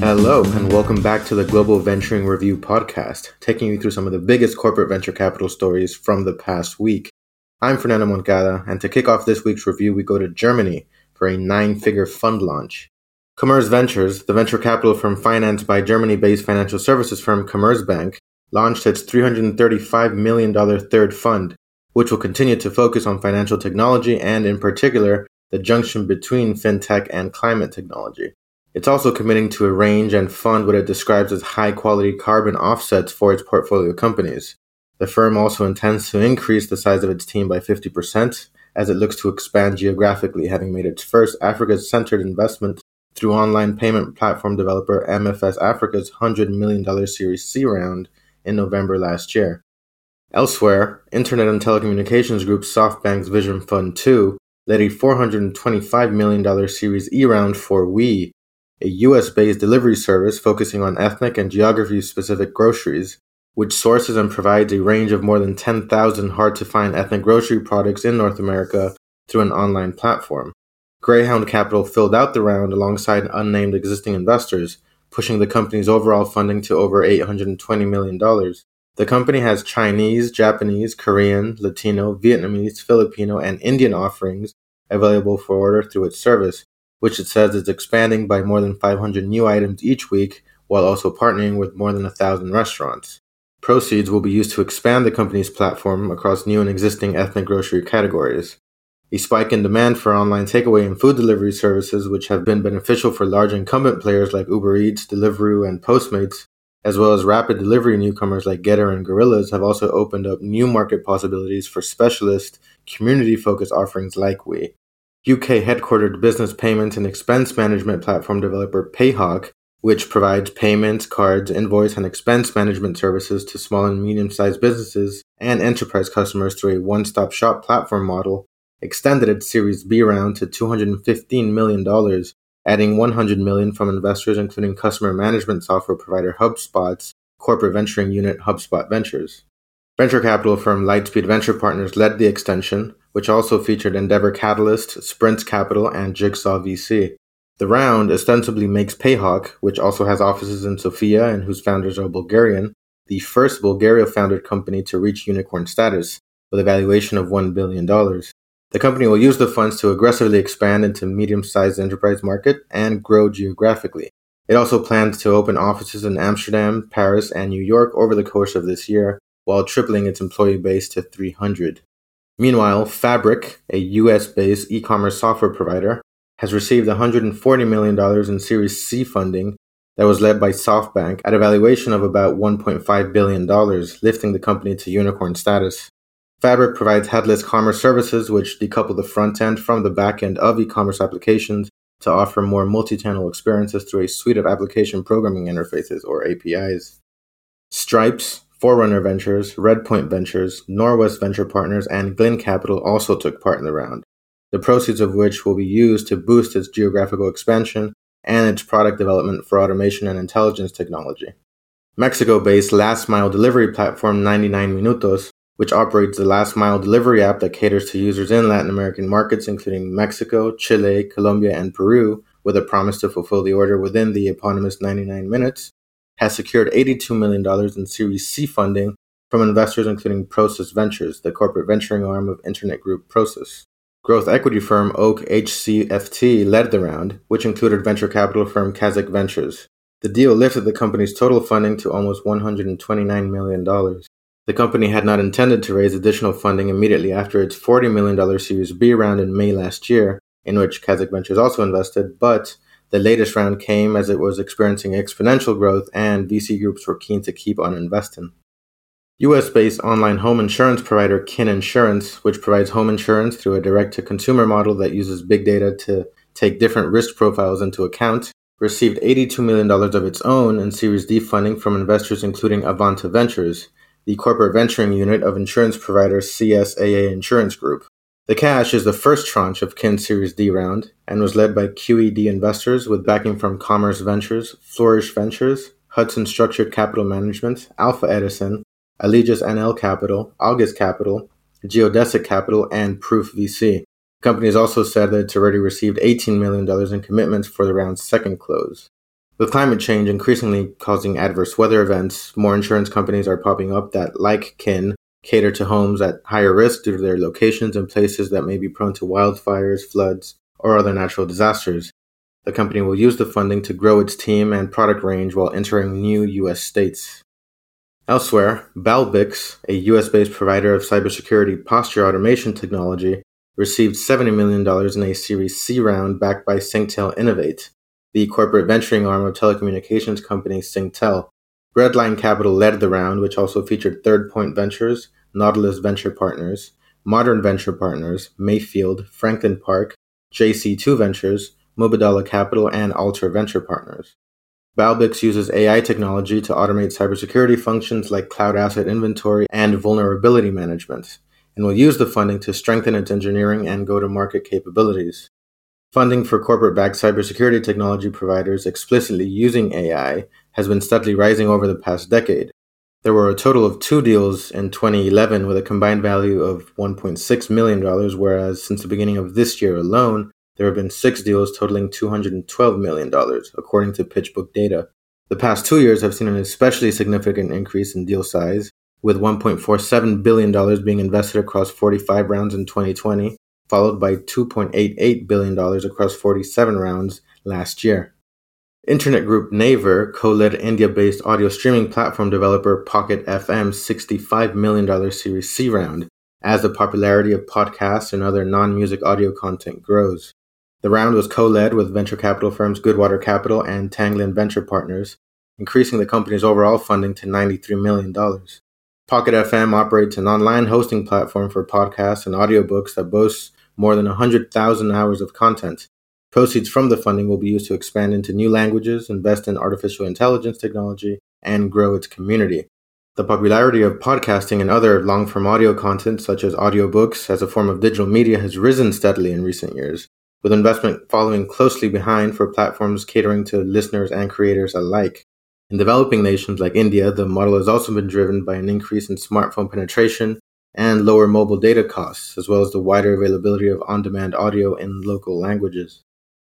Hello, and welcome back to the Global Venturing Review podcast, taking you through some of the biggest corporate venture capital stories from the past week. I'm Fernando Moncada, and to kick off this week's review, we go to Germany for a nine figure fund launch. Commerz Ventures, the venture capital firm financed by Germany based financial services firm Commerzbank, launched its $335 million third fund, which will continue to focus on financial technology and, in particular, the junction between fintech and climate technology. It's also committing to arrange and fund what it describes as high quality carbon offsets for its portfolio companies. The firm also intends to increase the size of its team by 50% as it looks to expand geographically, having made its first Africa centered investment through online payment platform developer MFS Africa's $100 million Series C round in November last year. Elsewhere, Internet and Telecommunications Group SoftBank's Vision Fund 2 led a $425 million Series E round for Weee, a US based delivery service focusing on ethnic and geography specific groceries, which sources and provides a range of more than 10,000 hard to find ethnic grocery products in North America through an online platform. Greyhound Capital filled out the round alongside unnamed existing investors, pushing the company's overall funding to over $820 million. The company has Chinese, Japanese, Korean, Latino, Vietnamese, Filipino, and Indian offerings available for order through its service, which it says is expanding by more than 500 new items each week while also partnering with more than a thousand restaurants. Proceeds will be used to expand the company's platform across new and existing ethnic grocery categories. A spike in demand for online takeaway and food delivery services, which have been beneficial for large incumbent players like Uber Eats, Deliveroo, and Postmates, as well as rapid delivery newcomers like Getir and Gorillas, have also opened up new market possibilities for specialist, community focused offerings like Weee. UK headquartered business payments and expense management platform developer Payhawk, which provides payments, cards, invoice, and expense management services to small and medium sized businesses and enterprise customers through a one stop shop platform model, extended its Series B round to $215 million, adding 100 million from investors including customer management software provider HubSpot's corporate venturing unit HubSpot Ventures. Venture capital firm Lightspeed Venture Partners led the extension, which also featured Endeavor Catalyst, Sprint Capital, and Jigsaw VC. The round ostensibly makes Payhawk, which also has offices in Sofia and whose founders are Bulgarian, the first Bulgaria founded company to reach unicorn status, with a valuation of $1 billion. The company will use the funds to aggressively expand into medium-sized enterprise market and grow geographically. It also plans to open offices in Amsterdam, Paris, and New York over the course of this year, while tripling its employee base to 300. Meanwhile, Fabric, a US based e commerce software provider, has received $140 million in Series C funding that was led by SoftBank at a valuation of about $1.5 billion, lifting the company to unicorn status. Fabric provides headless commerce services which decouple the front end from the back end of e commerce applications to offer more multi channel experiences through a suite of application programming interfaces or APIs. Stripes, Forerunner Ventures, Redpoint Ventures, Norwest Venture Partners, and Glen Capital also took part in the round, the proceeds of which will be used to boost its geographical expansion and its product development for automation and intelligence technology. Mexico based last mile delivery platform 99 Minutos, which operates the last mile delivery app that caters to users in Latin American markets, including Mexico, Chile, Colombia, and Peru, with a promise to fulfill the order within the eponymous 99 minutes, has secured $82 million in Series C funding from investors including Prosus Ventures, the corporate venturing arm of internet group Prosus. Growth equity firm Oak HCFT led the round, which included venture capital firm Kaszek Ventures. The deal lifted the company's total funding to almost $129 million. The company had not intended to raise additional funding immediately after its $40 million Series B round in May last year, in which Kaszek Ventures also invested, but the latest round came as it was experiencing exponential growth and VC groups were keen to keep on investing. US based online home insurance provider Kin Insurance, which provides home insurance through a direct to consumer model that uses big data to take different risk profiles into account, received $82 million of its own in Series D funding from investors including Avanta Ventures, the corporate venturing unit of insurance provider CSAA Insurance Group. The cash is the first tranche of Kin's Series D round and was led by QED investors with backing from Commerce Ventures, Flourish Ventures, Hudson Structured Capital Management, Alpha Edison, Allegis NL Capital, August Capital, Geodesic Capital, and Proof VC. The company has also said that it's already received $18 million in commitments for the round's second close. With climate change increasingly causing adverse weather events, more insurance companies are popping up that, like Kin, cater to homes at higher risk due to their locations in places that may be prone to wildfires, floods, or other natural disasters. The company will use the funding to grow its team and product range while entering new U.S. states. Elsewhere, Balbix, a US based provider of cybersecurity posture automation technology, received $70 million in a Series C round backed by Singtel Innov8, the corporate venturing arm of telecommunications company Singtel. Redline Capital led the round, which also featured Third Point Ventures, Nautilus Venture Partners, Modern Venture Partners, Mayfield, Franklin Park, JC2 Ventures, Mubadala Capital, and Alter Venture Partners. Balbix uses AI technology to automate cybersecurity functions like cloud asset inventory and vulnerability management, and will use the funding to strengthen its engineering and go to market capabilities. Funding for corporate backed cybersecurity technology providers explicitly using AI has been steadily rising over the past decade. There were a total of two deals in 2011 with a combined value of $1.6 million, whereas since the beginning of this year alone, there have been six deals totaling $212 million, according to PitchBook data. The past two years have seen an especially significant increase in deal size, with $1.47 billion being invested across 45 rounds in 2020, followed by $2.88 billion across 47 rounds last year. Internet group Naver co-led India-based audio streaming platform developer Pocket FM's $65 million Series C round as the popularity of podcasts and other non-music audio content grows. The round was co-led with venture capital firms Goodwater Capital and Tanglin Venture Partners, increasing the company's overall funding to $93 million. Pocket FM operates an online hosting platform for podcasts and audiobooks that boasts more than 100,000 hours of content. Proceeds from the funding will be used to expand into new languages, invest in artificial intelligence technology, and grow its community. The popularity of podcasting and other long form audio content, such as audiobooks as a form of digital media, has risen steadily in recent years, with investment following closely behind for platforms catering to listeners and creators alike. In developing nations like India, the model has also been driven by an increase in smartphone penetration and lower mobile data costs, as well as the wider availability of on demand audio in local languages.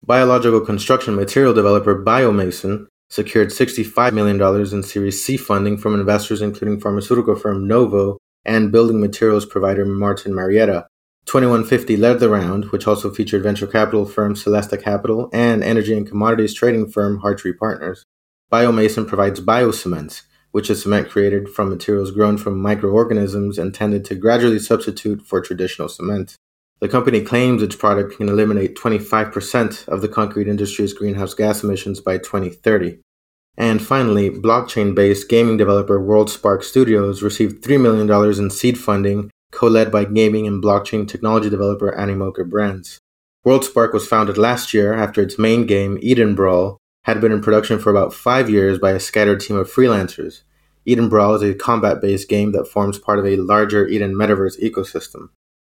Biological construction material developer Biomason secured $65 million in Series C funding from investors including pharmaceutical firm Novo and building materials provider Martin Marietta, 2150 led the round, which also featured venture capital firm Celesta Capital and energy and commodities trading firm Hartree Partners. Biomason provides biocement, which is cement created from materials grown from microorganisms intended to gradually substitute for traditional cement. The company claims its product can eliminate 25% of the concrete industry's greenhouse gas emissions by 2030. And finally, blockchain based gaming developer WorldSpark Studios received $3 million in seed funding co-led by gaming and blockchain technology developer Animoca Brands. WorldSpark was founded last year after its main game, Eden Brawl, had been in production for about five years by a scattered team of freelancers. Eden Brawl is a combat-based game that forms part of a larger Eden metaverse ecosystem.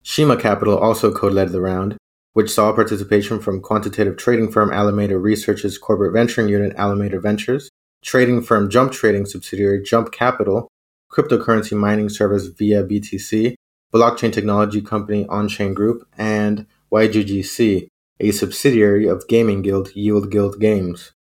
Shima Capital also co-led the round, which saw participation from quantitative trading firm Alameda Research's corporate venturing unit Alameda Ventures, trading firm Jump Trading subsidiary Jump Capital, cryptocurrency mining service ViaBTC, blockchain technology company OnChain Group, and YGGC, a subsidiary of gaming guild Yield Guild Games.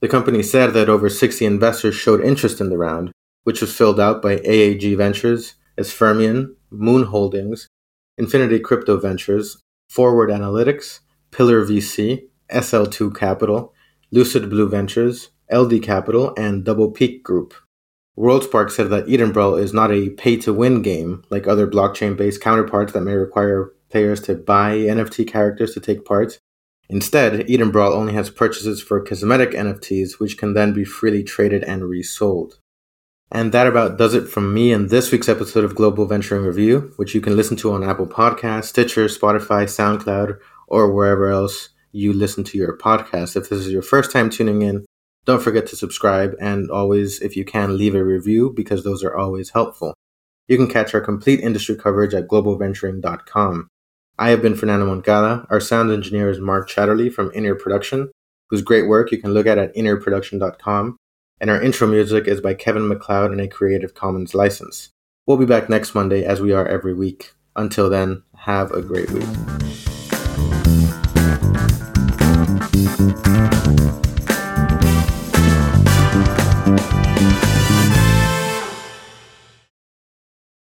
The company said that over 60 investors showed interest in the round, which was filled out by AAG Ventures, Sfermion, Moon Holdings, Infinity Crypto Ventures, Forward Analytics, Pillar VC, SL2 Capital, Lucid Blue Ventures, LD Capital, and Double Peak Group. WorldSpark said that Eden is not a pay to win game like other blockchain based counterparts that may require players to buy NFT characters to take part. Instead, Eden Brawl only has purchases for cosmetic NFTs, which can then be freely traded and resold. And that about does it from me in this week's episode of Global Venturing Review, which you can listen to on Apple Podcasts, Stitcher, Spotify, SoundCloud, or wherever else you listen to your podcast. If this is your first time tuning in, don't forget to subscribe and always, if you can, leave a review because those are always helpful. You can catch our complete industry coverage at globalventuring.com. I have been Fernando Moncada. Our sound engineer is Mark Chatterley from Inner Production, whose great work you can look at at innerproduction.com. And our intro music is by Kevin MacLeod in a Creative Commons license. We'll be back next Monday as we are every week. Until then, have a great week.